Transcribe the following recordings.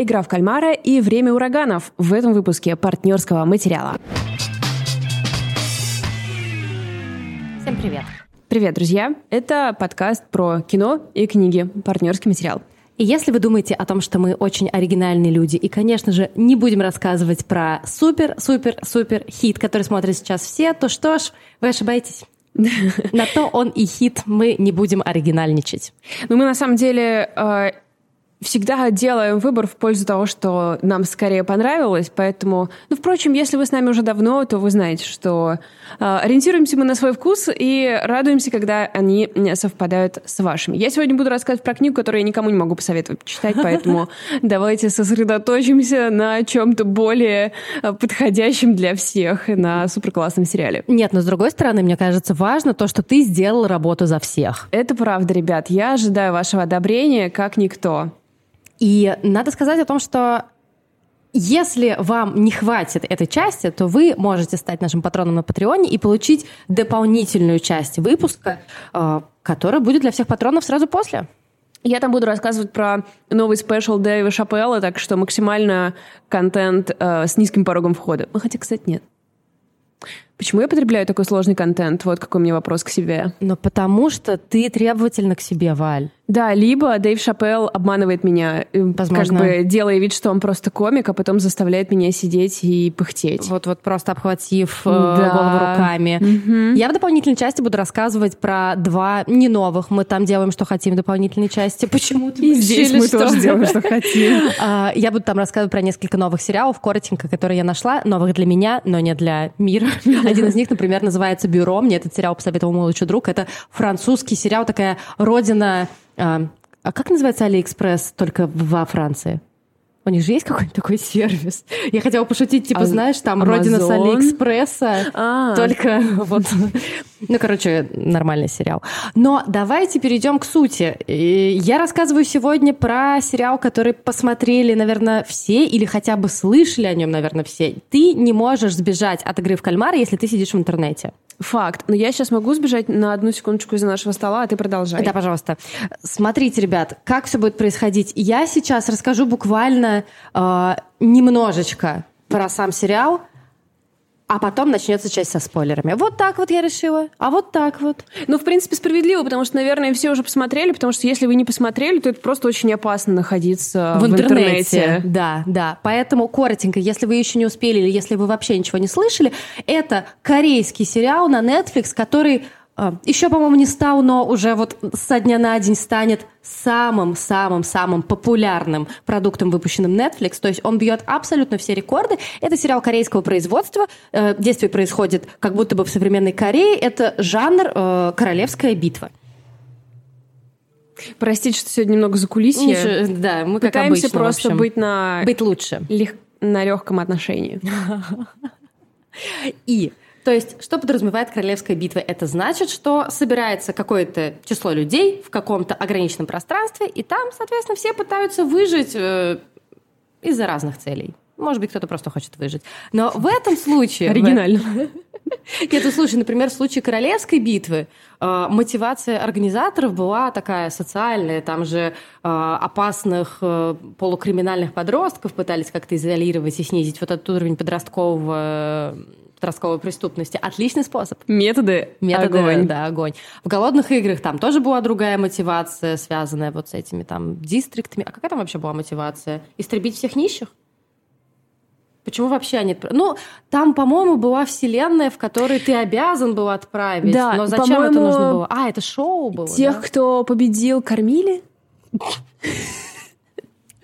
Игра в кальмара и время ураганов в этом выпуске партнерского материала. Всем привет. Привет, друзья! Это подкаст про кино и книги «Партнерский материал». И если вы думаете о том, что мы очень оригинальные люди, и, конечно же, не будем рассказывать про супер-супер-супер хит, который смотрят сейчас все, то что ж, вы ошибаетесь. На то он и хит, мы не будем оригинальничать. Ну, мы на самом деле э, всегда делаем выбор в пользу того, что нам скорее понравилось, поэтому, ну, впрочем, если вы с нами уже давно, то вы знаете, что э, ориентируемся мы на свой вкус и радуемся, когда они не совпадают с вашими. Я сегодня буду рассказывать про книгу, которую я никому не могу посоветовать почитать, поэтому давайте сосредоточимся на чем-то более э, подходящем для всех на суперклассном сериале. Нет, но с другой стороны, мне кажется, важно то, что ты сделал работу за всех. Это правда, ребят. Я ожидаю вашего одобрения, как никто. И надо сказать о том, что если вам не хватит этой части, то вы можете стать нашим патроном на Патреоне и получить дополнительную часть выпуска, э, которая будет для всех патронов сразу после. Я там буду рассказывать про новый спешл Дэйва Шапелла, так что максимально контент э, с низким порогом входа. Ну, хотя, кстати, нет. Почему я потребляю такой сложный контент? Вот какой у меня вопрос к себе. Но потому что ты требовательна к себе, Валь. Да, либо Дэйв Шапелл обманывает меня, э, Возможно. как бы делая вид, что он просто комик, а потом заставляет меня сидеть и пыхтеть. Вот-вот просто обхватив э, да. голову руками. Угу. Я в дополнительной части буду рассказывать про два не новых. Мы там делаем, что хотим в дополнительной части. Почему ты И здесь мы что? тоже делаем, что хотим. А, я буду там рассказывать про несколько новых сериалов, коротенько, которые я нашла. Новых для меня, но не для мира. Один из них, например, называется «Бюро». Мне этот сериал посоветовал мой лучший друг. Это французский сериал, такая родина а, а как называется Алиэкспресс только во Франции? У них же есть какой-нибудь такой сервис. Я хотела пошутить, типа, а, знаешь, там Amazon? родина с Алиэкспресса. А. Только вот. Ну, короче, нормальный сериал. Но давайте перейдем к сути. Я рассказываю сегодня про сериал, который посмотрели, наверное, все или хотя бы слышали о нем, наверное, все. Ты не можешь сбежать от игры в кальмара, если ты сидишь в интернете. Факт. Но я сейчас могу сбежать на одну секундочку из-за нашего стола, а ты продолжай. Да, пожалуйста. Смотрите, ребят, как все будет происходить. Я сейчас расскажу буквально э, немножечко про сам сериал, а потом начнется часть со спойлерами. Вот так вот я решила, а вот так вот. Ну, в принципе, справедливо, потому что, наверное, все уже посмотрели, потому что если вы не посмотрели, то это просто очень опасно находиться в, в интернете. интернете. Да, да. Поэтому коротенько, если вы еще не успели или если вы вообще ничего не слышали, это корейский сериал на Netflix, который Еще, по-моему, не стал, но уже вот со дня на день станет самым-самым-самым популярным продуктом, выпущенным Netflix. То есть он бьет абсолютно все рекорды. Это сериал корейского производства. Э, действие происходит как будто бы в современной Корее. Это жанр э, «Королевская битва». Простите, что сегодня немного за кулисье. да, мы Пытаемся как обычно, просто быть на... Быть лучше. Лег... На легком отношении. И то есть, что подразумевает королевская битва? Это значит, что собирается какое-то число людей в каком-то ограниченном пространстве, и там, соответственно, все пытаются выжить э, из-за разных целей. Может быть, кто-то просто хочет выжить. Но в этом случае... Оригинально. Нет, ну слушай, например, в случае королевской битвы э, мотивация организаторов была такая социальная. Там же э, опасных э, полукриминальных подростков пытались как-то изолировать и снизить вот этот уровень подросткового подростковой преступности. Отличный способ. Методы, Методы огонь. Да, огонь. В «Голодных играх» там тоже была другая мотивация, связанная вот с этими там дистриктами. А какая там вообще была мотивация? Истребить всех нищих? Почему вообще они... Ну, там, по-моему, была вселенная, в которой ты обязан был отправить. Да, но зачем это нужно было? А, это шоу было, Тех, да? кто победил, кормили?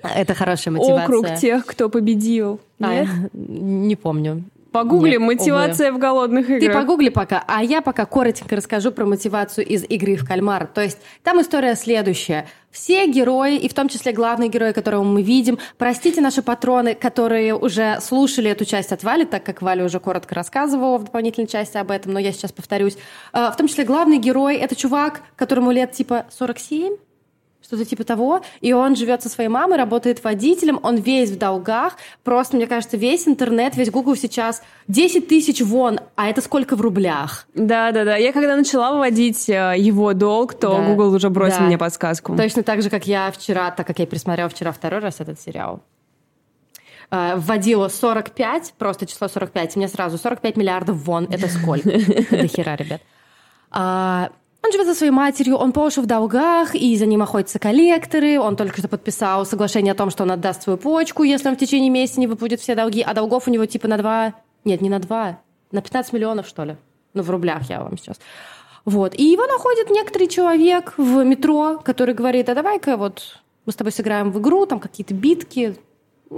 Это хорошая мотивация. Округ тех, кто победил. А, не помню. Погугли мотивация увы. в голодных играх. Ты погугли пока, а я пока коротенько расскажу про мотивацию из игры в кальмар. То есть там история следующая. Все герои, и в том числе главный герой, которого мы видим, простите наши патроны, которые уже слушали эту часть от Вали, так как Валя уже коротко рассказывала в дополнительной части об этом, но я сейчас повторюсь. А, в том числе главный герой — это чувак, которому лет типа 47, что-то типа того. И он живет со своей мамой, работает водителем, он весь в долгах. Просто, мне кажется, весь интернет, весь Google сейчас 10 тысяч вон, а это сколько в рублях? Да-да-да. Я когда начала выводить э, его долг, то да. Google уже бросил да. мне подсказку. Точно так же, как я вчера, так как я пересмотрела вчера второй раз этот сериал. э, вводила 45, просто число 45, и мне сразу 45 миллиардов вон, это сколько? До хера, ребят. Он живет за своей матерью, он по уши в долгах, и за ним охотятся коллекторы. Он только что подписал соглашение о том, что он отдаст свою почку, если он в течение месяца не выплатит все долги. А долгов у него типа на два... Нет, не на два, на 15 миллионов, что ли. Ну, в рублях я вам сейчас. Вот. И его находит некоторый человек в метро, который говорит, а давай-ка вот мы с тобой сыграем в игру, там какие-то битки,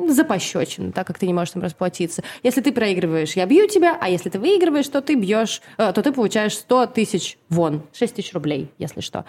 за пощечину, так как ты не можешь там расплатиться. Если ты проигрываешь, я бью тебя, а если ты выигрываешь, то ты бьешь, э, то ты получаешь 100 тысяч вон, 6 тысяч рублей, если что.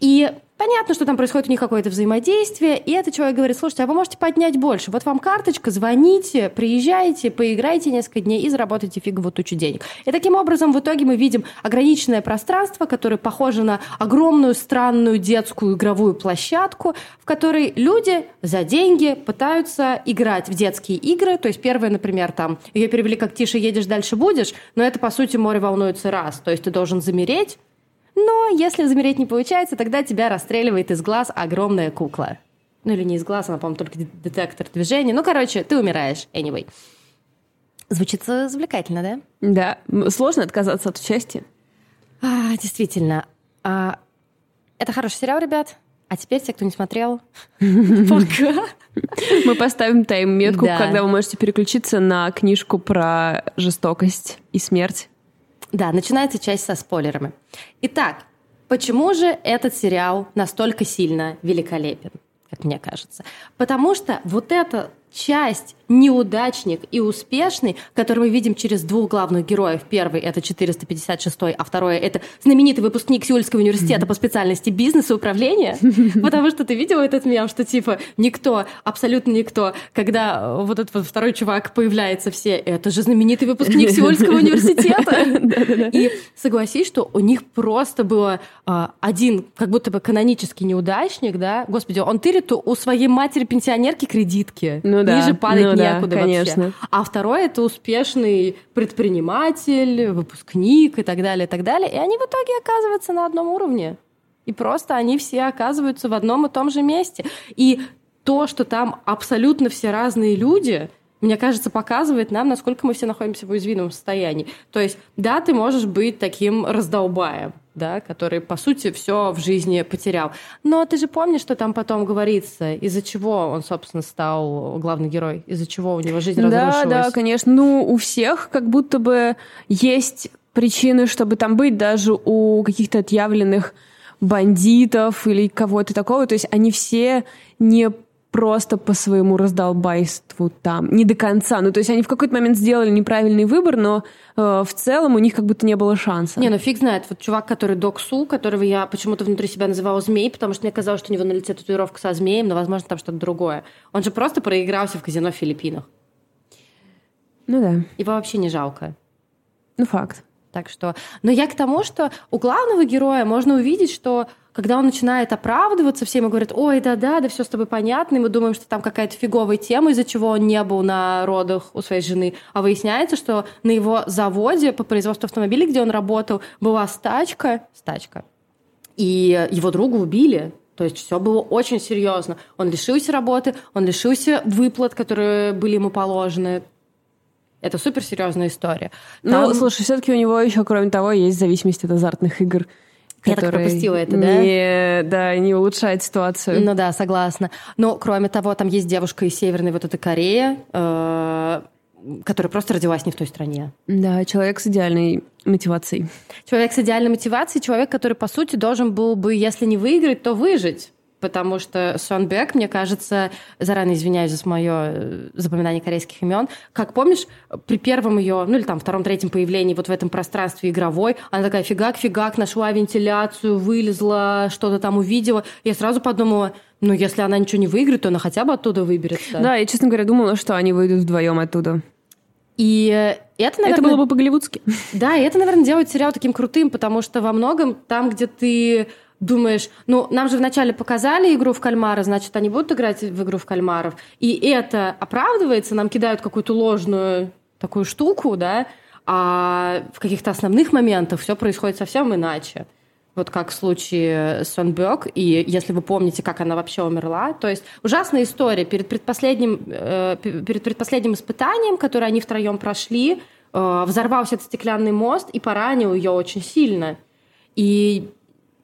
И Понятно, что там происходит у них какое-то взаимодействие, и этот человек говорит, слушайте, а вы можете поднять больше. Вот вам карточка, звоните, приезжайте, поиграйте несколько дней и заработайте фиговую тучу денег. И таким образом в итоге мы видим ограниченное пространство, которое похоже на огромную странную детскую игровую площадку, в которой люди за деньги пытаются играть в детские игры. То есть первое, например, там, ее перевели как «тише едешь, дальше будешь», но это, по сути, море волнуется раз. То есть ты должен замереть, но если замереть не получается, тогда тебя расстреливает из глаз огромная кукла. Ну или не из глаз, она, по-моему, только детектор движения. Ну, короче, ты умираешь. Anyway. Звучит завлекательно, да? Да. Сложно отказаться от участия. А, действительно. А, это хороший сериал, ребят. А теперь, те, кто не смотрел, пока. Мы поставим тайм-метку, когда вы можете переключиться на книжку про жестокость и смерть. Да, начинается часть со спойлерами. Итак, почему же этот сериал настолько сильно великолепен, как мне кажется? Потому что вот это часть неудачник и успешный, который мы видим через двух главных героев. Первый — это 456 а второй — это знаменитый выпускник Сеульского университета по специальности бизнес и управление. Потому что ты видела этот мем, что типа никто, абсолютно никто, когда вот этот вот второй чувак появляется, все, это же знаменитый выпускник Сеульского университета. И согласись, что у них просто было а, один как будто бы канонический неудачник, да, господи, он тырит у своей матери-пенсионерки кредитки. Ну да. Ниже падать ну, некуда да, конечно. вообще. А второй это успешный предприниматель, выпускник и так далее, и так далее. И они в итоге оказываются на одном уровне. И просто они все оказываются в одном и том же месте. И то, что там абсолютно все разные люди, мне кажется, показывает нам, насколько мы все находимся в уязвимом состоянии. То есть, да, ты можешь быть таким раздолбаем, да, который, по сути, все в жизни потерял. Но ты же помнишь, что там потом говорится, из-за чего он, собственно, стал главный герой, из-за чего у него жизнь да, разрушилась? Да, да, конечно. Ну, у всех как будто бы есть причины, чтобы там быть, даже у каких-то отъявленных бандитов или кого-то такого. То есть они все не просто по своему раздолбайству там, не до конца. Ну, то есть они в какой-то момент сделали неправильный выбор, но э, в целом у них как будто не было шанса. Не, ну фиг знает. Вот чувак, который Док Су, которого я почему-то внутри себя называла змей, потому что мне казалось, что у него на лице татуировка со змеем, но, возможно, там что-то другое. Он же просто проигрался в казино в Филиппинах. Ну да. Его вообще не жалко. Ну, факт. Так что... Но я к тому, что у главного героя можно увидеть, что когда он начинает оправдываться, все ему говорят, ой, да-да, да все с тобой понятно, и мы думаем, что там какая-то фиговая тема, из-за чего он не был на родах у своей жены. А выясняется, что на его заводе по производству автомобилей, где он работал, была стачка, стачка, и его друга убили. То есть все было очень серьезно. Он лишился работы, он лишился выплат, которые были ему положены. Это суперсерьезная история. Там... Ну, слушай, все-таки у него еще, кроме того, есть зависимость от азартных игр. Я так пропустила это, да? Не, да, не улучшает ситуацию. Ну да, согласна. Но, кроме того, там есть девушка из Северной вот этой Кореи, э, которая просто родилась не в той стране. Да, человек с идеальной мотивацией. Человек с идеальной мотивацией, человек, который, по сути, должен был бы, если не выиграть, то выжить потому что Сон Бек, мне кажется, заранее извиняюсь за мое э, запоминание корейских имен, как помнишь, при первом ее, ну или там втором-третьем появлении вот в этом пространстве игровой, она такая фигак-фигак, нашла вентиляцию, вылезла, что-то там увидела. Я сразу подумала, ну, если она ничего не выиграет, то она хотя бы оттуда выберется. Да, я, честно говоря, думала, что они выйдут вдвоем оттуда. И это, наверное... Это было бы по-голливудски. Да, и это, наверное, делает сериал таким крутым, потому что во многом там, где ты думаешь, ну, нам же вначале показали игру в кальмара, значит, они будут играть в игру в кальмаров. И это оправдывается, нам кидают какую-то ложную такую штуку, да, а в каких-то основных моментах все происходит совсем иначе. вот как в случае с Бёк, и если вы помните, как она вообще умерла, то есть ужасная история перед предпоследним, э, перед предпоследним испытанием, которое они втроем прошли, э, взорвался этот стеклянный мост и поранил ее очень сильно. И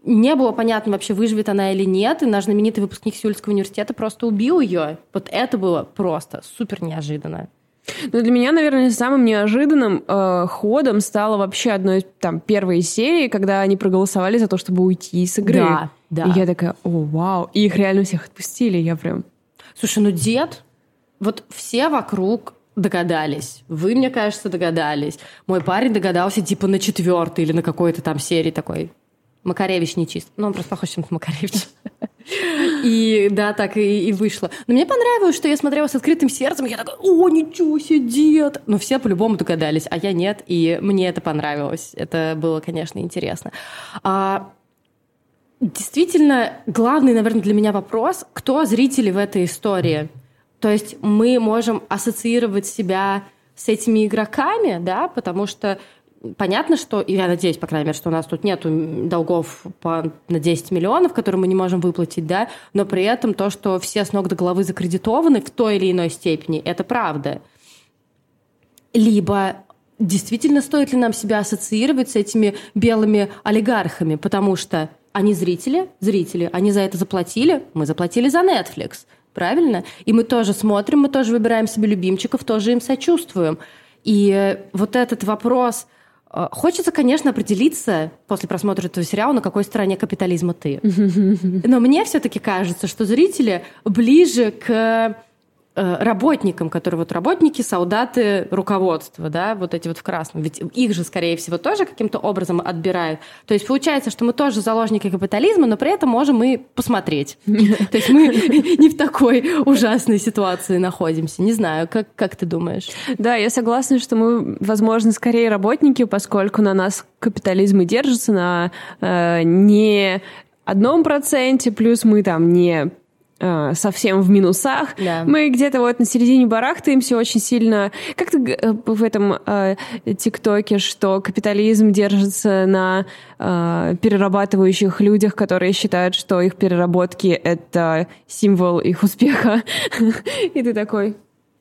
не было понятно вообще, выживет она или нет, и наш знаменитый выпускник Сеульского университета просто убил ее. Вот это было просто супер неожиданно. Ну, для меня, наверное, самым неожиданным э, ходом стало вообще одной там первой серии, когда они проголосовали за то, чтобы уйти из игры. Да, да. И я такая, о, вау. И их реально всех отпустили, я прям... Слушай, ну дед, вот все вокруг догадались. Вы, мне кажется, догадались. Мой парень догадался типа на четвертой или на какой-то там серии такой. Макаревич не чист. Ну, он просто похож чем-то Макаревич. И да, так и, и вышло. Но мне понравилось, что я смотрела с открытым сердцем, я такая, о, ничего себе, дед! Но все по-любому догадались, а я нет, и мне это понравилось. Это было, конечно, интересно. А, действительно, главный, наверное, для меня вопрос, кто зрители в этой истории? То есть мы можем ассоциировать себя с этими игроками, да, потому что Понятно, что, и я надеюсь, по крайней мере, что у нас тут нет долгов по, на 10 миллионов, которые мы не можем выплатить, да, но при этом то, что все с ног до головы закредитованы в той или иной степени, это правда. Либо действительно стоит ли нам себя ассоциировать с этими белыми олигархами, потому что они зрители, зрители, они за это заплатили, мы заплатили за Netflix, правильно? И мы тоже смотрим, мы тоже выбираем себе любимчиков, тоже им сочувствуем. И вот этот вопрос – хочется, конечно, определиться после просмотра этого сериала, на какой стороне капитализма ты. Но мне все-таки кажется, что зрители ближе к Э, работникам, которые вот работники, солдаты, руководство, да, вот эти вот в красном. Ведь их же, скорее всего, тоже каким-то образом отбирают. То есть получается, что мы тоже заложники капитализма, но при этом можем и посмотреть. То есть мы не в такой ужасной ситуации находимся. Не знаю, как, как ты думаешь? Да, я согласна, что мы, возможно, скорее работники, поскольку на нас капитализм и держится на э, не одном проценте, плюс мы там не э, совсем в минусах. Да. Мы где-то вот на середине барахтаемся очень сильно. Как ты э, в этом э, ТикТоке, что капитализм держится на э, перерабатывающих людях, которые считают, что их переработки — это символ их успеха. И ты такой...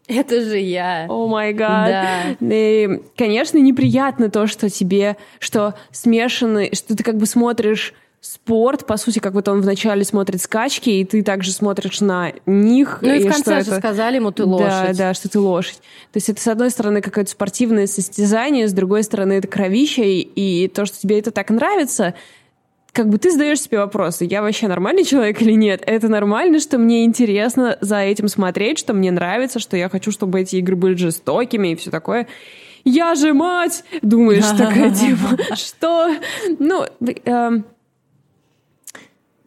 Это же я. О май гад. И, конечно, неприятно то, что тебе, что смешанный, что ты как бы смотришь спорт, по сути, как вот он вначале смотрит скачки, и ты также смотришь на них. Ну и, и в конце же это... сказали ему, ты лошадь. Да, да, что ты лошадь. То есть это, с одной стороны, какое-то спортивное состязание, с другой стороны, это кровище, и, то, что тебе это так нравится, как бы ты задаешь себе вопросы, я вообще нормальный человек или нет? Это нормально, что мне интересно за этим смотреть, что мне нравится, что я хочу, чтобы эти игры были жестокими и все такое. Я же мать! Думаешь, такая типа, что? Ну, эм,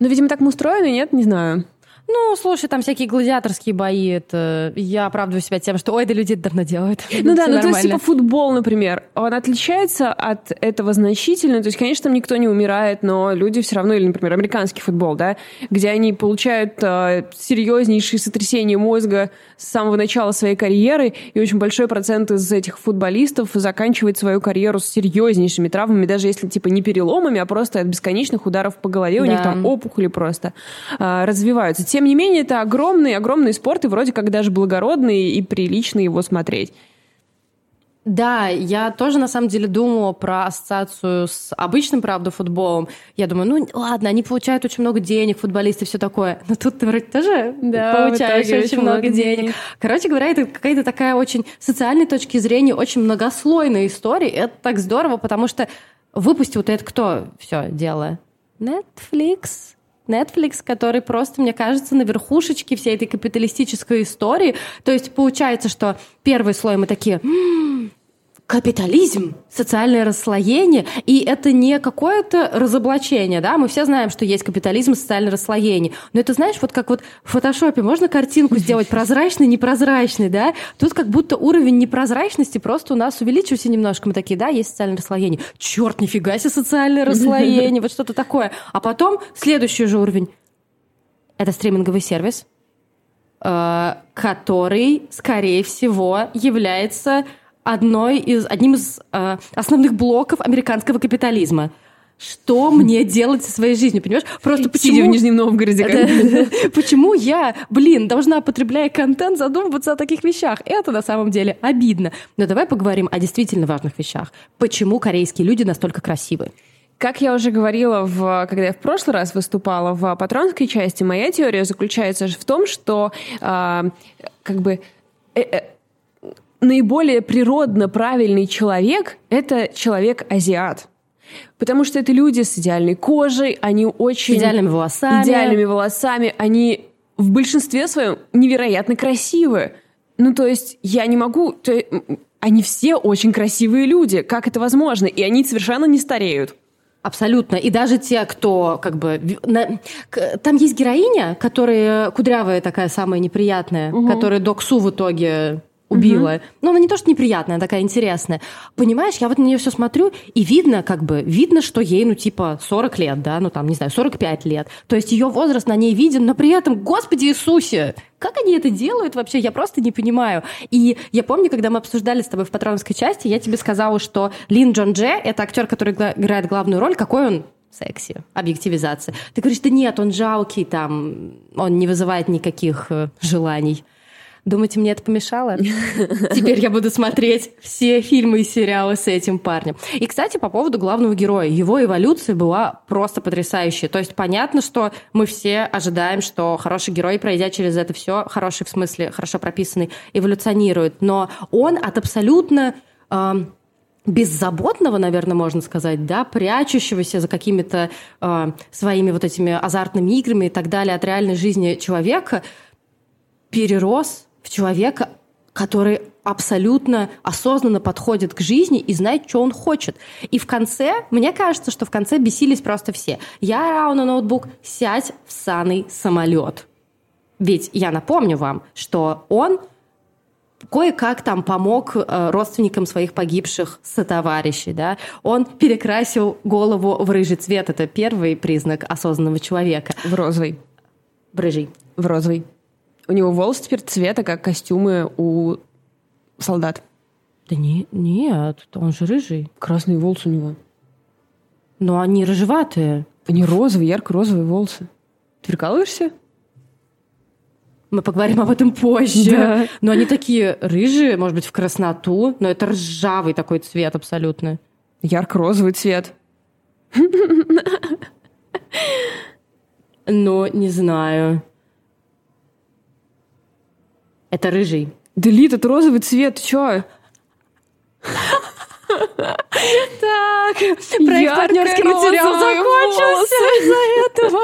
ну, видимо, так мы устроены, нет? Не знаю. Ну, слушай, там всякие гладиаторские бои, это я оправдываю себя тем, что ой, да люди это давно делают. Ну да, ну то есть типа футбол, например, он отличается от этого значительно, то есть, конечно, там никто не умирает, но люди все равно, или, например, американский футбол, да, где они получают э, серьезнейшие сотрясения мозга с самого начала своей карьеры, и очень большой процент из этих футболистов заканчивает свою карьеру с серьезнейшими травмами, даже если типа не переломами, а просто от бесконечных ударов по голове, да. у них там опухоли просто э, развиваются. Тем не менее, это огромный, огромный спорт, и вроде как даже благородный и прилично его смотреть. Да, я тоже на самом деле думала про ассоциацию с обычным, правда, футболом. Я думаю, ну ладно, они получают очень много денег, футболисты, все такое. Но тут ты вроде тоже да, получаешь очень, очень много денег. денег. Короче говоря, это какая-то такая очень социальной точки зрения, очень многослойная история. Это так здорово, потому что выпустил вот это кто все дело? Netflix. Netflix, который просто, мне кажется, на верхушечке всей этой капиталистической истории. То есть получается, что первый слой мы такие... М-м, капитализм, социальное расслоение, и это не какое-то разоблачение, да, мы все знаем, что есть капитализм, социальное расслоение, но это, знаешь, вот как вот в фотошопе. Можно картинку сделать прозрачной, непрозрачной, да, тут как будто уровень непрозрачности просто у нас увеличился немножко, мы такие, да, есть социальное расслоение, черт, нифига себе социальное расслоение, вот что-то такое, а потом следующий же уровень, это стриминговый сервис, э, который, скорее всего, является одной из, одним из э, основных блоков американского капитализма. что мне делать со своей жизнью, понимаешь? Просто почему... Сидя в Нижнем Новгороде. Почему я, блин, должна, потребляя контент, задумываться о таких вещах? Это на самом деле обидно. Но давай поговорим о действительно важных вещах. Почему корейские люди настолько красивы? Как я уже говорила, в, когда я в прошлый раз выступала в патронской части, моя теория заключается в том, что э, как бы э, э, наиболее природно правильный человек — это человек-азиат. Потому что это люди с идеальной кожей, они очень... С идеальными волосами. Идеальными волосами. Они в большинстве своем невероятно красивы. Ну, то есть я не могу... То, они все очень красивые люди. Как это возможно? И они совершенно не стареют. Абсолютно. И даже те, кто как бы... На, там есть героиня, которая кудрявая такая самая неприятная, угу. которая Доксу в итоге убила. Угу. Но она не то, что неприятная, она такая интересная. Понимаешь, я вот на нее все смотрю, и видно, как бы, видно, что ей, ну, типа, 40 лет, да, ну, там, не знаю, 45 лет. То есть ее возраст на ней виден, но при этом, Господи Иисусе, как они это делают вообще? Я просто не понимаю. И я помню, когда мы обсуждали с тобой в патроновской части, я тебе сказала, что Лин Джон Дже — это актер, который играет главную роль. Какой он секси, объективизация. Ты говоришь, да нет, он жалкий, там, он не вызывает никаких э, желаний. Думаете, мне это помешало? Теперь я буду смотреть все фильмы и сериалы с этим парнем. И, кстати, по поводу главного героя. Его эволюция была просто потрясающая. То есть понятно, что мы все ожидаем, что хороший герой, пройдя через это все, хороший в смысле, хорошо прописанный, эволюционирует. Но он от абсолютно... Э, беззаботного, наверное, можно сказать, да, прячущегося за какими-то э, своими вот этими азартными играми и так далее от реальной жизни человека, перерос в человека, который абсолютно осознанно подходит к жизни и знает, что он хочет. И в конце, мне кажется, что в конце бесились просто все. Я орала на ноутбук, сядь в саный самолет. Ведь я напомню вам, что он кое-как там помог э, родственникам своих погибших сотоварищей, да. Он перекрасил голову в рыжий цвет. Это первый признак осознанного человека. В розовый. В рыжий. В розовый. У него волосы теперь цвета, как костюмы у солдат. Да не, нет, он же рыжий. Красные волосы у него. Но они рыжеватые. Они розовые, ярко-розовые волосы. Ты прикалываешься? Мы поговорим об этом позже. Да. Но они такие рыжие, может быть, в красноту, но это ржавый такой цвет абсолютно. Ярко-розовый цвет. Ну, не знаю. Это рыжий. Делит, это розовый цвет, чё? Так, проект партнерский материал закончился из-за этого.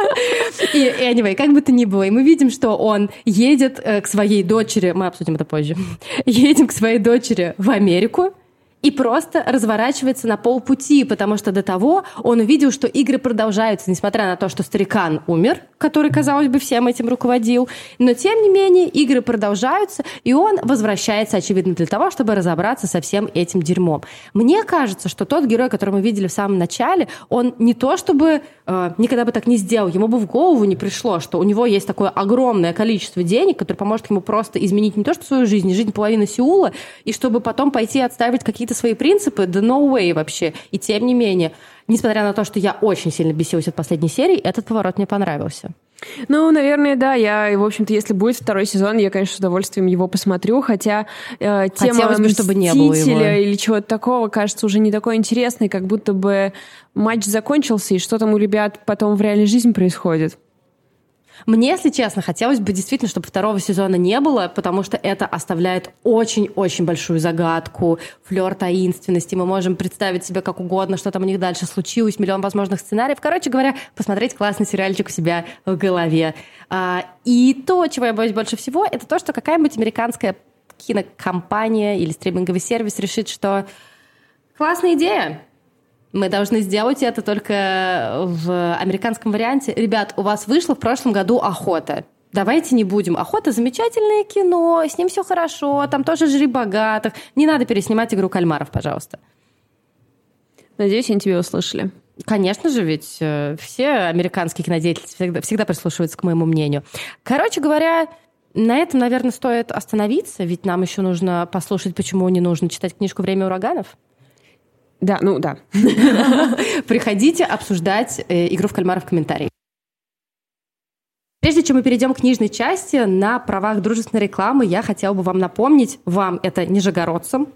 И, anyway, как бы то ни было, и мы видим, что он едет э, к своей дочери, мы обсудим это позже, едем к своей дочери в Америку, и просто разворачивается на полпути, потому что до того он увидел, что игры продолжаются, несмотря на то, что старикан умер, который, казалось бы, всем этим руководил. Но, тем не менее, игры продолжаются, и он возвращается, очевидно, для того, чтобы разобраться со всем этим дерьмом. Мне кажется, что тот герой, которого мы видели в самом начале, он не то чтобы э, никогда бы так не сделал, ему бы в голову не пришло, что у него есть такое огромное количество денег, которое поможет ему просто изменить не то что свою жизнь, жизнь половины Сеула, и чтобы потом пойти отстаивать какие-то свои принципы, да no way вообще. И тем не менее, несмотря на то, что я очень сильно бесилась от последней серии, этот поворот мне понравился. Ну, наверное, да. Я, в общем-то, если будет второй сезон, я, конечно, с удовольствием его посмотрю. Хотя э, тема Хотелось бы, чтобы не было его. или чего-то такого кажется уже не такой интересной, как будто бы матч закончился, и что там у ребят потом в реальной жизни происходит. Мне, если честно, хотелось бы действительно, чтобы второго сезона не было, потому что это оставляет очень-очень большую загадку, флер таинственности. Мы можем представить себе как угодно, что там у них дальше случилось, миллион возможных сценариев. Короче говоря, посмотреть классный сериальчик у себя в голове. А, и то, чего я боюсь больше всего, это то, что какая-нибудь американская кинокомпания или стриминговый сервис решит, что классная идея, мы должны сделать это только в американском варианте. Ребят, у вас вышло в прошлом году «Охота». Давайте не будем. «Охота» — замечательное кино, с ним все хорошо, там тоже жри богатых. Не надо переснимать «Игру кальмаров», пожалуйста. Надеюсь, они тебя услышали. Конечно же, ведь э, все американские кинодеятели всегда, всегда прислушиваются к моему мнению. Короче говоря, на этом, наверное, стоит остановиться, ведь нам еще нужно послушать, почему не нужно читать книжку «Время ураганов». Да, ну да. Приходите обсуждать э, игру в кальмара в комментарии. Прежде чем мы перейдем к книжной части, на правах дружественной рекламы я хотела бы вам напомнить, вам это нижегородцам,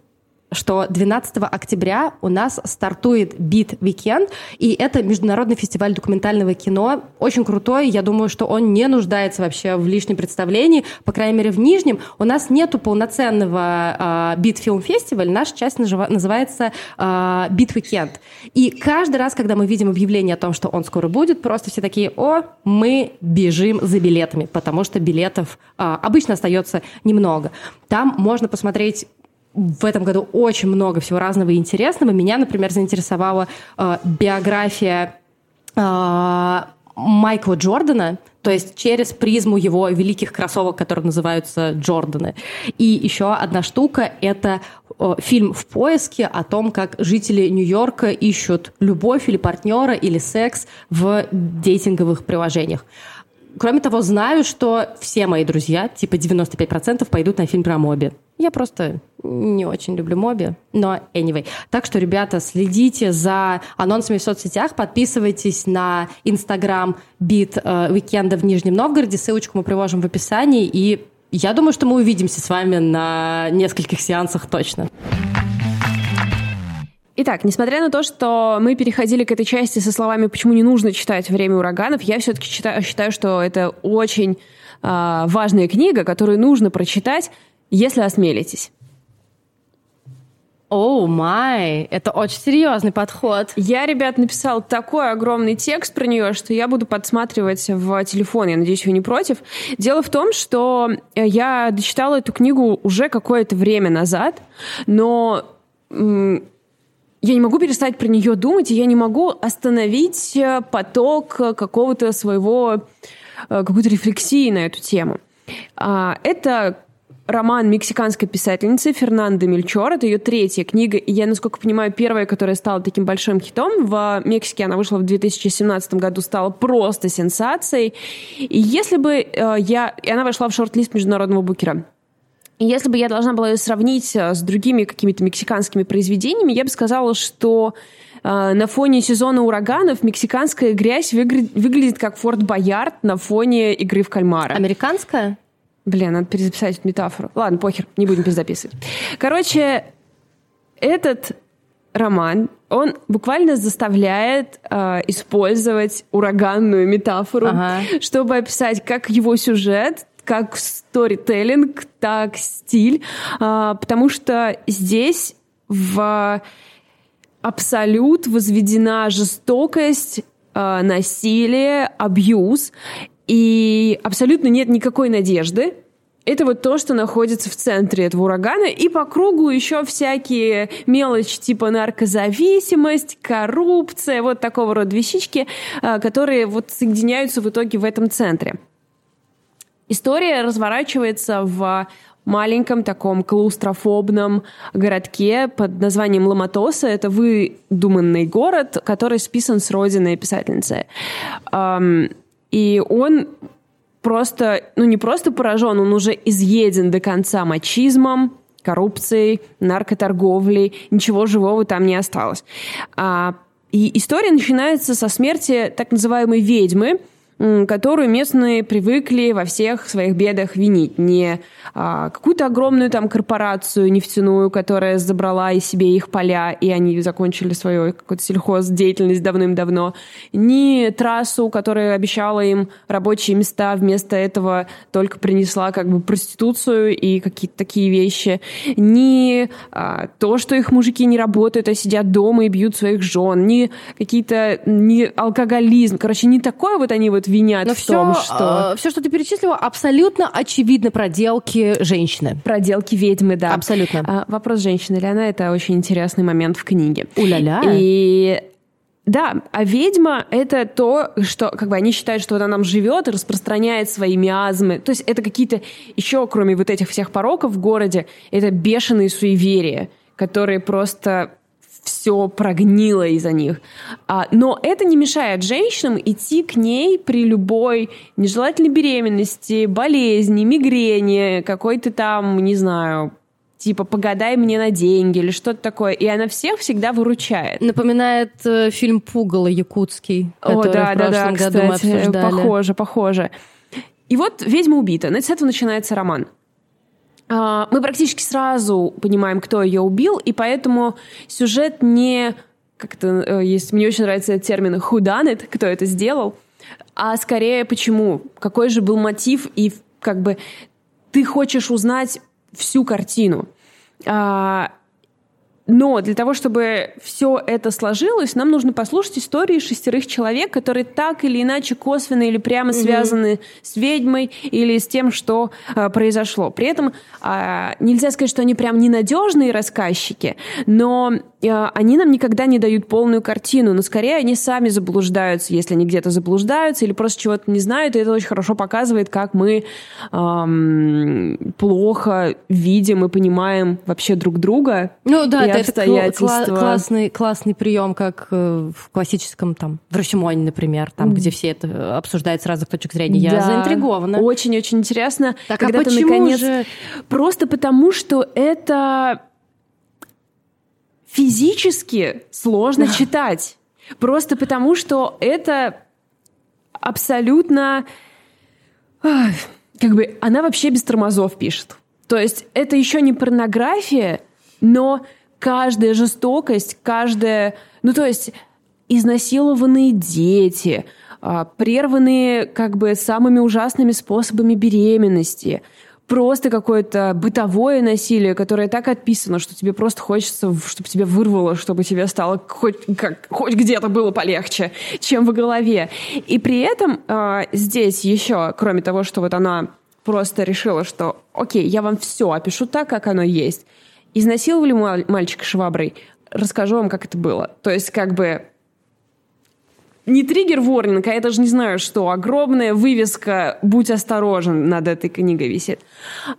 что 12 октября у нас стартует Beat Weekend, и это международный фестиваль документального кино, очень крутой, я думаю, что он не нуждается вообще в лишнем представлении, по крайней мере, в Нижнем. У нас нету полноценного э, Beat Film Festival, наша часть называется э, Beat Weekend. И каждый раз, когда мы видим объявление о том, что он скоро будет, просто все такие, о, мы бежим за билетами, потому что билетов э, обычно остается немного. Там можно посмотреть в этом году очень много всего разного и интересного. Меня, например, заинтересовала э, биография э, Майкла Джордана, то есть через призму его великих кроссовок, которые называются Джорданы. И еще одна штука — это э, фильм «В поиске» о том, как жители Нью-Йорка ищут любовь или партнера или секс в дейтинговых приложениях. Кроме того, знаю, что все мои друзья, типа 95%, пойдут на фильм про Моби. Я просто не очень люблю Моби, но anyway. Так что, ребята, следите за анонсами в соцсетях, подписывайтесь на Инстаграм Beat Weekend'а в Нижнем Новгороде, ссылочку мы приложим в описании, и я думаю, что мы увидимся с вами на нескольких сеансах точно. Итак, несмотря на то, что мы переходили к этой части со словами «почему не нужно читать «Время ураганов», я все-таки считаю, считаю, что это очень э, важная книга, которую нужно прочитать, если осмелитесь. Оу, oh май, это очень серьезный подход. Я, ребят, написал такой огромный текст про нее, что я буду подсматривать в телефон. Я надеюсь, вы не против. Дело в том, что я дочитала эту книгу уже какое-то время назад, но я не могу перестать про нее думать, и я не могу остановить э, поток какого-то своего, э, какой-то рефлексии на эту тему. А, это роман мексиканской писательницы Фернандо Мельчор. Это ее третья книга, и я, насколько понимаю, первая, которая стала таким большим хитом. В Мексике она вышла в 2017 году, стала просто сенсацией. И если бы э, я... И она вошла в шорт-лист международного букера. И если бы я должна была ее сравнить э, с другими какими-то мексиканскими произведениями, я бы сказала, что э, на фоне сезона ураганов мексиканская грязь выглядит как Форт Боярд на фоне игры в кальмара. Американская? Блин, надо перезаписать эту метафору. Ладно, похер, не будем перезаписывать. Короче, этот роман, он буквально заставляет э, использовать ураганную метафору, ага. чтобы описать как его сюжет, как сторителлинг, так стиль, а, потому что здесь в абсолют возведена жестокость, а, насилие, абьюз, и абсолютно нет никакой надежды. Это вот то, что находится в центре этого урагана. И по кругу еще всякие мелочи типа наркозависимость, коррупция, вот такого рода вещички, а, которые вот соединяются в итоге в этом центре. История разворачивается в маленьком таком клаустрофобном городке под названием Ламатоса. Это выдуманный город, который списан с родиной писательницы. И он просто, ну не просто поражен, он уже изъеден до конца мачизмом, коррупцией, наркоторговлей, ничего живого там не осталось. А, и история начинается со смерти так называемой ведьмы, которую местные привыкли во всех своих бедах винить. Не а, какую-то огромную там корпорацию нефтяную, которая забрала и себе их поля, и они закончили свою какую-то сельхоздеятельность давным-давно, не трассу, которая обещала им рабочие места, вместо этого только принесла как бы проституцию и какие-то такие вещи, не а, то, что их мужики не работают, а сидят дома и бьют своих жен, не какие-то не алкоголизм, короче, не такое вот они вот винят Но в все, том, что... Э, все, что ты перечислила, абсолютно очевидно проделки женщины. Проделки ведьмы, да. Абсолютно. А, вопрос женщины ли она, это очень интересный момент в книге. У-ля-ля. И да, а ведьма — это то, что как бы они считают, что она нам живет и распространяет свои миазмы. То есть это какие-то еще, кроме вот этих всех пороков в городе, это бешеные суеверия, которые просто все прогнило из-за них. А, но это не мешает женщинам идти к ней при любой нежелательной беременности, болезни, мигрени, какой-то там, не знаю, типа «погадай мне на деньги» или что-то такое, и она всех всегда выручает. Напоминает э, фильм «Пугало» якутский, О, да, в да, прошлом да, году кстати, мы обсуждали. похоже, похоже. И вот ведьма убита. Ну, С этого начинается роман. А, Мы практически сразу понимаем, кто ее убил, и поэтому сюжет не... Как это э, есть... Мне очень нравится этот термин «who done it», кто это сделал, а скорее почему, какой же был мотив, и как бы ты хочешь узнать всю картину. А, но для того, чтобы все это сложилось, нам нужно послушать истории шестерых человек, которые так или иначе косвенно или прямо связаны с ведьмой или с тем, что а, произошло. При этом а, нельзя сказать, что они прям ненадежные рассказчики, но они нам никогда не дают полную картину, но скорее они сами заблуждаются, если они где-то заблуждаются или просто чего-то не знают, и это очень хорошо показывает, как мы ам, плохо видим и понимаем вообще друг друга Ну да, и да, это кла- классный, классный прием, как э, в классическом там, в Рашимоне, например, там, где все это обсуждают с разных точек зрения. Я Да. заинтригована. Очень-очень интересно, Так, а когда ты почему наконец... же- Просто потому, что это физически сложно читать. Просто потому, что это абсолютно... ах, Как бы она вообще без тормозов пишет. То есть это еще не порнография, но каждая жестокость, каждая... Ну, то есть изнасилованные дети, а, прерванные как бы самыми ужасными способами беременности, просто какое-то бытовое насилие, которое так отписано, что тебе просто хочется, чтобы тебя вырвало, чтобы тебе стало хоть, как, хоть где-то было полегче, чем в голове. И при этом а, здесь еще, кроме того, что вот она просто решила, что окей, я вам все опишу так, как оно есть. Изнасиловали маль- мальчика шваброй, расскажу вам, как это было. То есть как бы не триггер-ворнинг, а я даже не знаю, что огромная вывеска «Будь осторожен» над этой книгой висит.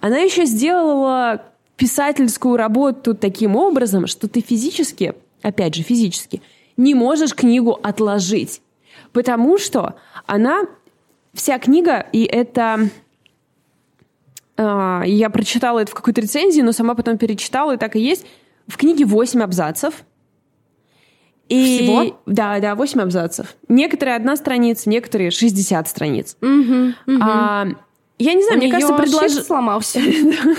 Она еще сделала писательскую работу таким образом, что ты физически, опять же, физически, не можешь книгу отложить. Потому что она, вся книга, и это... а, я прочитала это в какой-то рецензии, но сама потом перечитала, и так и есть. В книге 8 абзацев. И, Всего? Да, да, 8 абзацев. Некоторые одна страница, некоторые 60 страниц. А, я не знаю, мне У кажется, неё предлож- сломался.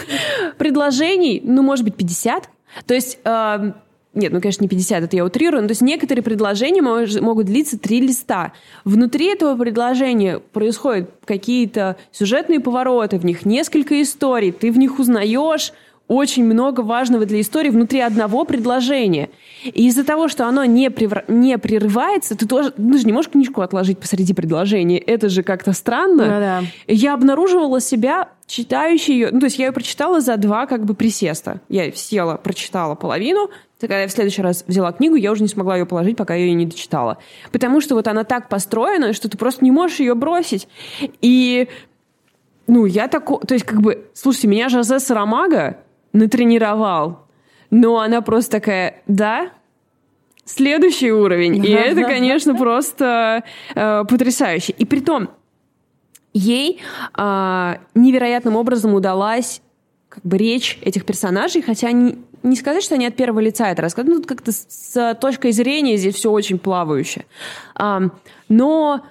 предложений, ну, может быть, 50. То есть, э, нет, ну, конечно, не 50, это я утрирую, но то есть некоторые предложения мож- могут длиться три листа. Внутри этого предложения происходят какие-то сюжетные повороты, в них несколько историй, ты в них узнаешь очень много важного для истории внутри одного предложения. И из-за того, что оно не, превра- не прерывается, ты тоже ты же не можешь книжку отложить посреди предложения. Это же как-то странно. Ну да. Я обнаруживала себя читающей ее, ну, то есть я ее прочитала за два как бы присеста. Я села, прочитала половину, когда я в следующий раз взяла книгу, я уже не смогла ее положить, пока я ее не дочитала. Потому что вот она так построена, что ты просто не можешь ее бросить. И, ну, я такой, то есть как бы, слушайте, меня Жозе Сарамага натренировал, но она просто такая, да, следующий уровень. И это, конечно, просто э, потрясающе. И при том, ей а, невероятным образом удалась как бы речь этих персонажей, хотя они, не сказать, что они от первого лица это рассказывают, ну, как-то с, с точкой зрения здесь все очень плавающе. Ам, но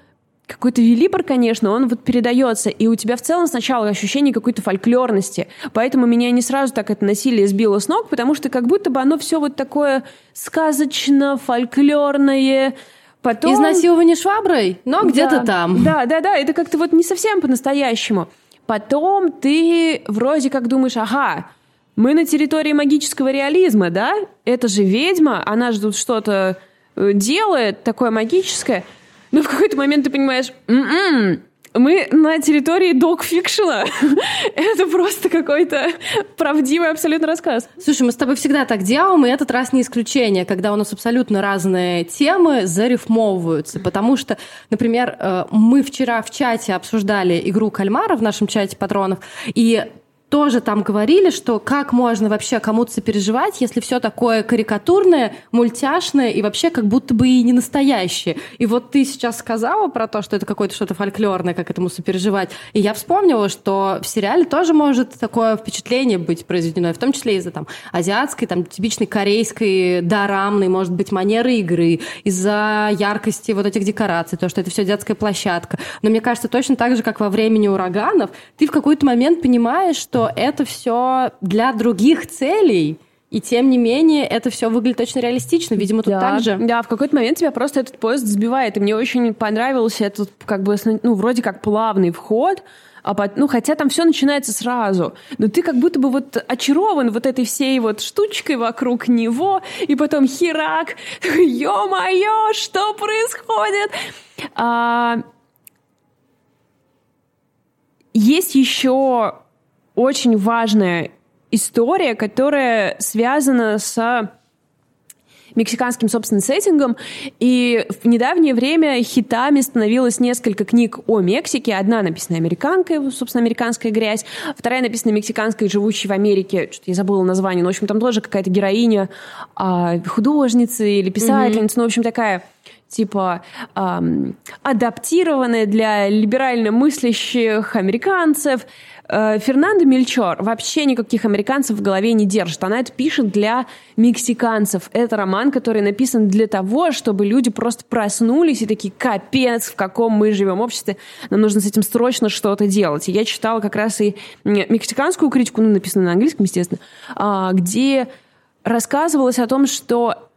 какой-то велибр, конечно, он вот передается, и у тебя в целом сначала ощущение какой-то фольклорности, поэтому меня не сразу так это насилие сбило с ног, потому что как будто бы оно все вот такое сказочно, фольклорное, потом... Изнасилование шваброй, но где-то там. Да, да, да, это как-то вот не совсем по-настоящему. Потом ты вроде как думаешь, ага, мы на территории магического реализма, да? Это же ведьма, она же тут что-то э, делает такое магическое. Но в какой-то момент ты понимаешь, «М-м, мы на территории док-фикшена. Это просто какой-то правдивый абсолютно рассказ. Слушай, мы с тобой всегда так делаем, и этот раз не исключение, когда у нас абсолютно разные темы зарифмовываются. Потому что, например, э, мы вчера в чате обсуждали игру кальмара в нашем чате патронов, и тоже там говорили, что как можно вообще кому-то сопереживать, если все такое карикатурное, мультяшное и вообще как будто бы и не настоящее. И вот ты сейчас сказала про то, что это какое-то что-то фольклорное, как этому сопереживать. И я вспомнила, что в сериале тоже может такое впечатление быть произведено, в том числе из-за там азиатской, там типичной корейской, дорамной, может быть, манеры игры, из-за яркости вот этих декораций, то, что это все детская площадка. Но мне кажется, точно так же, как во времени ураганов, ты в какой-то момент понимаешь, что это все для других целей, и тем не менее, это все выглядит очень реалистично. Видимо, тут да, так же. Да, в какой-то момент тебя просто этот поезд сбивает. И мне очень понравился этот, как бы, ну, вроде как плавный вход, а под, ну, хотя там все начинается сразу, но ты как будто бы вот очарован вот этой всей вот штучкой вокруг него, и потом херак, ё-моё, что происходит? А... Есть еще очень важная история, которая связана с мексиканским, собственно, сеттингом. И в недавнее время хитами становилось несколько книг о Мексике. Одна написана американкой, собственно, «Американская грязь». Вторая написана мексиканской, живущей в Америке. Что-то я забыла название. Но, в общем, там тоже какая-то героиня а, художницы или писательницы. Mm-hmm. Ну, в общем, такая типа эм, адаптированная для либерально мыслящих американцев. Э, Фернандо Мельчор вообще никаких американцев в голове не держит. Она это пишет для мексиканцев. Это роман, который написан для того, чтобы люди просто проснулись и такие, капец, в каком мы живем обществе, нам нужно с этим срочно что-то делать. И я читала как раз и мексиканскую критику, ну, написанную на английском, естественно, а, где рассказывалось о том, что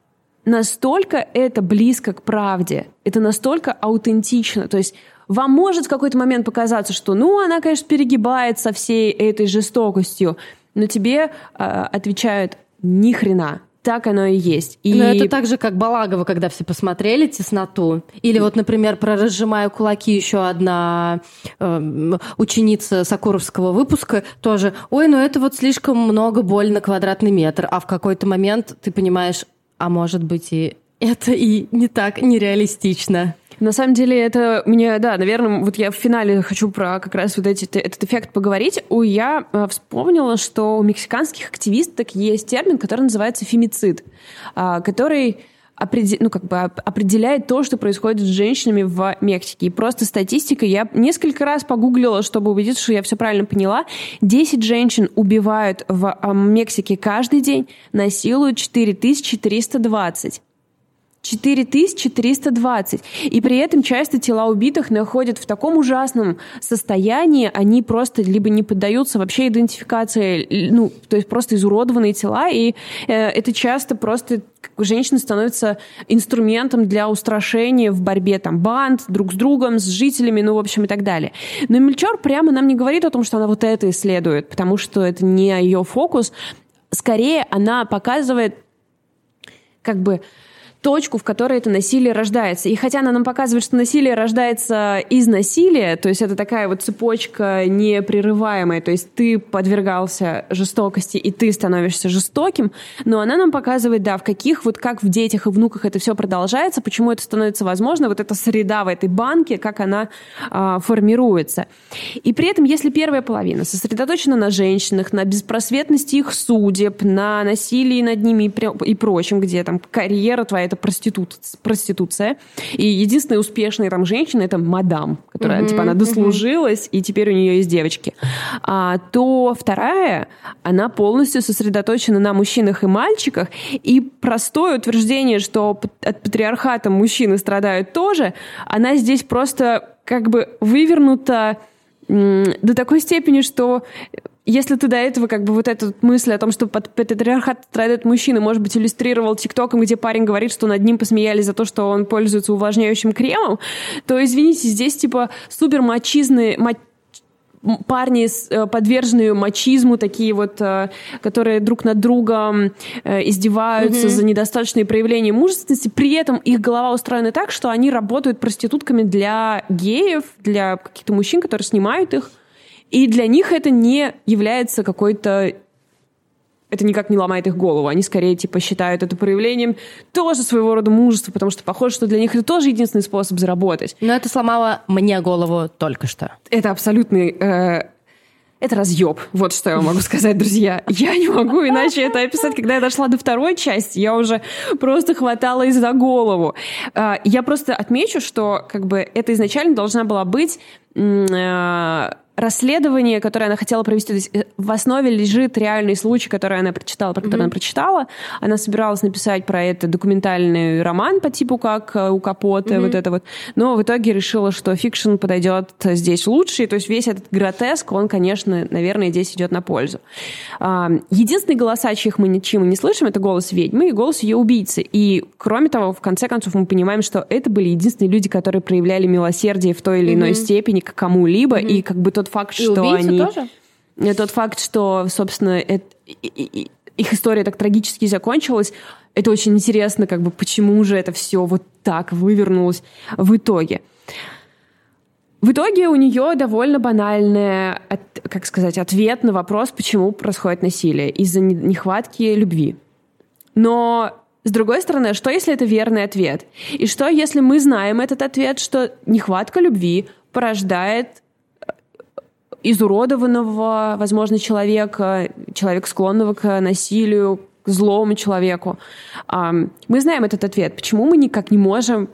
настолько это близко к правде, это настолько аутентично. То есть вам может в какой-то момент показаться, что, ну, она, конечно, перегибает со всей этой жестокостью, но тебе э, отвечают ни хрена. Так оно и есть. И... Но это так же, как Балагова, когда все посмотрели «Тесноту». Или вот, например, про «Разжимаю кулаки» еще одна э, ученица Сокуровского выпуска тоже. Ой, ну это вот слишком много боль на квадратный метр. А в какой-то момент ты понимаешь, а может быть и это и не так нереалистично. На самом деле это мне, да, наверное, вот я в финале хочу про как раз вот эти, этот эффект поговорить. У я э, вспомнила, что у мексиканских активисток есть термин, который называется фемицид, а, который ну, как бы определяет то, что происходит с женщинами в Мексике. И просто статистика, я несколько раз погуглила, чтобы убедиться, что я все правильно поняла. 10 женщин убивают в а, Мексике каждый день, насилуют 4320. 4320. И при этом часто тела убитых находят в таком ужасном состоянии, они просто либо не поддаются вообще идентификации, ну, то есть просто изуродованные тела, и э, это часто просто женщина становится инструментом для устрашения в борьбе там банд друг с другом, с жителями, ну, в общем, и так далее. Но Мельчор прямо нам не говорит о том, что она вот это исследует, потому что это не ее фокус. Скорее, она показывает как бы точку, в которой это насилие рождается. И хотя она нам показывает, что насилие рождается из насилия, то есть это такая вот цепочка непрерываемая, то есть ты подвергался жестокости, и ты становишься жестоким, но она нам показывает, да, в каких вот как в детях и внуках это все продолжается, почему это становится возможно, вот эта среда в этой банке, как она а, формируется. И при этом, если первая половина сосредоточена на женщинах, на беспросветности их судеб, на насилии над ними и, и прочем, где там карьера твоя, это это проститут, проституция. И единственная успешная там женщина это мадам, которая, mm-hmm. типа, она дослужилась, mm-hmm. и теперь у нее есть девочки. А, то вторая, она полностью сосредоточена на мужчинах и мальчиках, и простое утверждение, что от патриархата мужчины страдают тоже, она здесь просто как бы вывернута до такой степени, что если ты до этого как бы вот эту мысль о том, что под патриархат страдают мужчины, может быть, иллюстрировал ТикТоком, где парень говорит, что над ним посмеялись за то, что он пользуется увлажняющим кремом, то, извините, здесь типа супер мачизные, парни э, подверженные мачизму, такие вот, э, которые друг над другом э, издеваются mm-hmm. за недостаточные проявления мужественности, при этом их голова устроена так, что они работают проститутками для геев, для каких-то мужчин, которые снимают их, и для них это не является какой-то это никак не ломает их голову. Они скорее типа считают это проявлением тоже своего рода мужества, потому что похоже, что для них это тоже единственный способ заработать. Но это сломало мне голову только что. Это абсолютный э, это разъеб. Вот что я могу сказать, друзья. Я не могу иначе это описать. Когда я дошла до второй части, я уже просто хваталась за голову. А, я просто отмечу, что как бы это изначально должна была быть а, расследование, которое она хотела провести. То есть э, в основе лежит реальный случай, который она прочитала, про который mm-hmm. она прочитала. Она собиралась написать про это документальный роман по типу как э, у Капота, mm-hmm. вот это вот. Но в итоге решила, что фикшн подойдет здесь лучше. И, то есть весь этот гротеск, он, конечно, наверное, здесь идет на пользу. А, единственные голоса, чьих мы ничем не слышим, это голос ведьмы и голос ее убийцы. И, кроме того, в конце концов, мы понимаем, что это были единственные люди, которые проявляли милосердие в той или иной mm-hmm. степени к кому-либо, mm-hmm. и как бы тот тот факт, и что они... тоже? Тот факт, что, собственно, это, их история так трагически закончилась, это очень интересно, как бы, почему же это все вот так вывернулось в итоге. В итоге у нее довольно банальный, как сказать, ответ на вопрос, почему происходит насилие из-за нехватки любви. Но с другой стороны, что если это верный ответ? И что если мы знаем этот ответ, что нехватка любви порождает изуродованного, возможно, человека, человека, склонного к насилию, к злому человеку. Мы знаем этот ответ. Почему мы никак не можем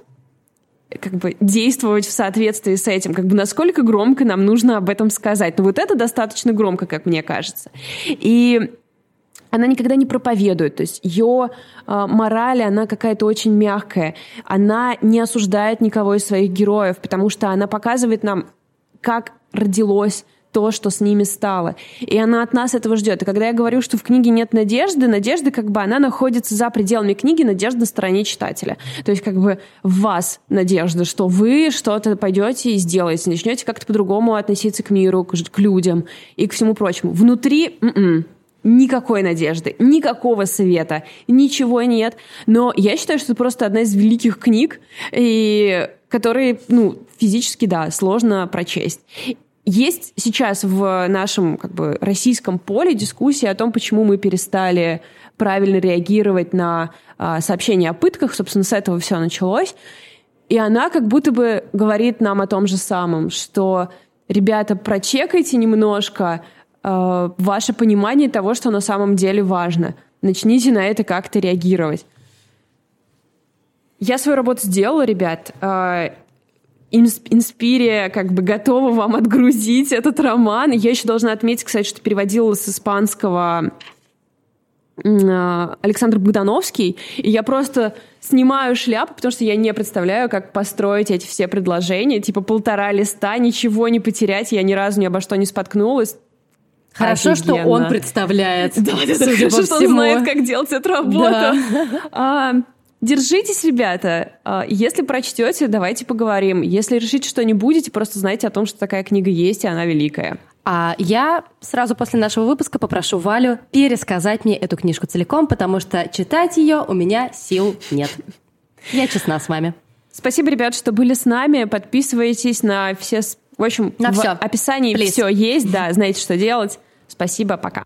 как бы действовать в соответствии с этим, как бы насколько громко нам нужно об этом сказать. Но ну, вот это достаточно громко, как мне кажется. И она никогда не проповедует, то есть ее э, мораль, она какая-то очень мягкая. Она не осуждает никого из своих героев, потому что она показывает нам, как родилось то, что с ними стало. И она от нас этого ждет. И когда я говорю, что в книге нет надежды, надежда как бы она находится за пределами книги, надежда на стороне читателя. То есть как бы в вас надежда, что вы что-то пойдете и сделаете, начнете как-то по-другому относиться к миру, к, к людям и к всему прочему. Внутри м-м, никакой надежды, никакого света, ничего нет. Но я считаю, что это просто одна из великих книг, и которые, ну, физически, да, сложно прочесть. Есть сейчас в нашем как бы, российском поле дискуссии о том, почему мы перестали правильно реагировать на а, сообщения о пытках. Собственно, с этого все началось. И она как будто бы говорит нам о том же самом, что, ребята, прочекайте немножко э, ваше понимание того, что на самом деле важно. Начните на это как-то реагировать. Я свою работу сделала, ребят. Э, Инспирия как бы готова вам отгрузить этот роман. Я еще должна отметить, кстати, что переводила с испанского а, Александр Богдановский, и я просто снимаю шляпу, потому что я не представляю, как построить эти все предложения, типа полтора листа, ничего не потерять, я ни разу ни обо что не споткнулась. Хорошо, Офигенно. что он представляет. Да, это хорошо, что он знает, как делать эту работу. Да. А, Держитесь, ребята. А, если прочтете, давайте поговорим. Если решите, что не будете, просто знайте о том, что такая книга есть, и она великая. А я сразу после нашего выпуска попрошу Валю пересказать мне эту книжку целиком, потому что читать ее у меня сил нет. Я честна с вами. Спасибо, ребят, что были с нами. Подписывайтесь на все... В общем, на в все. описании Please. все есть, да, знаете, что делать. Спасибо, пока.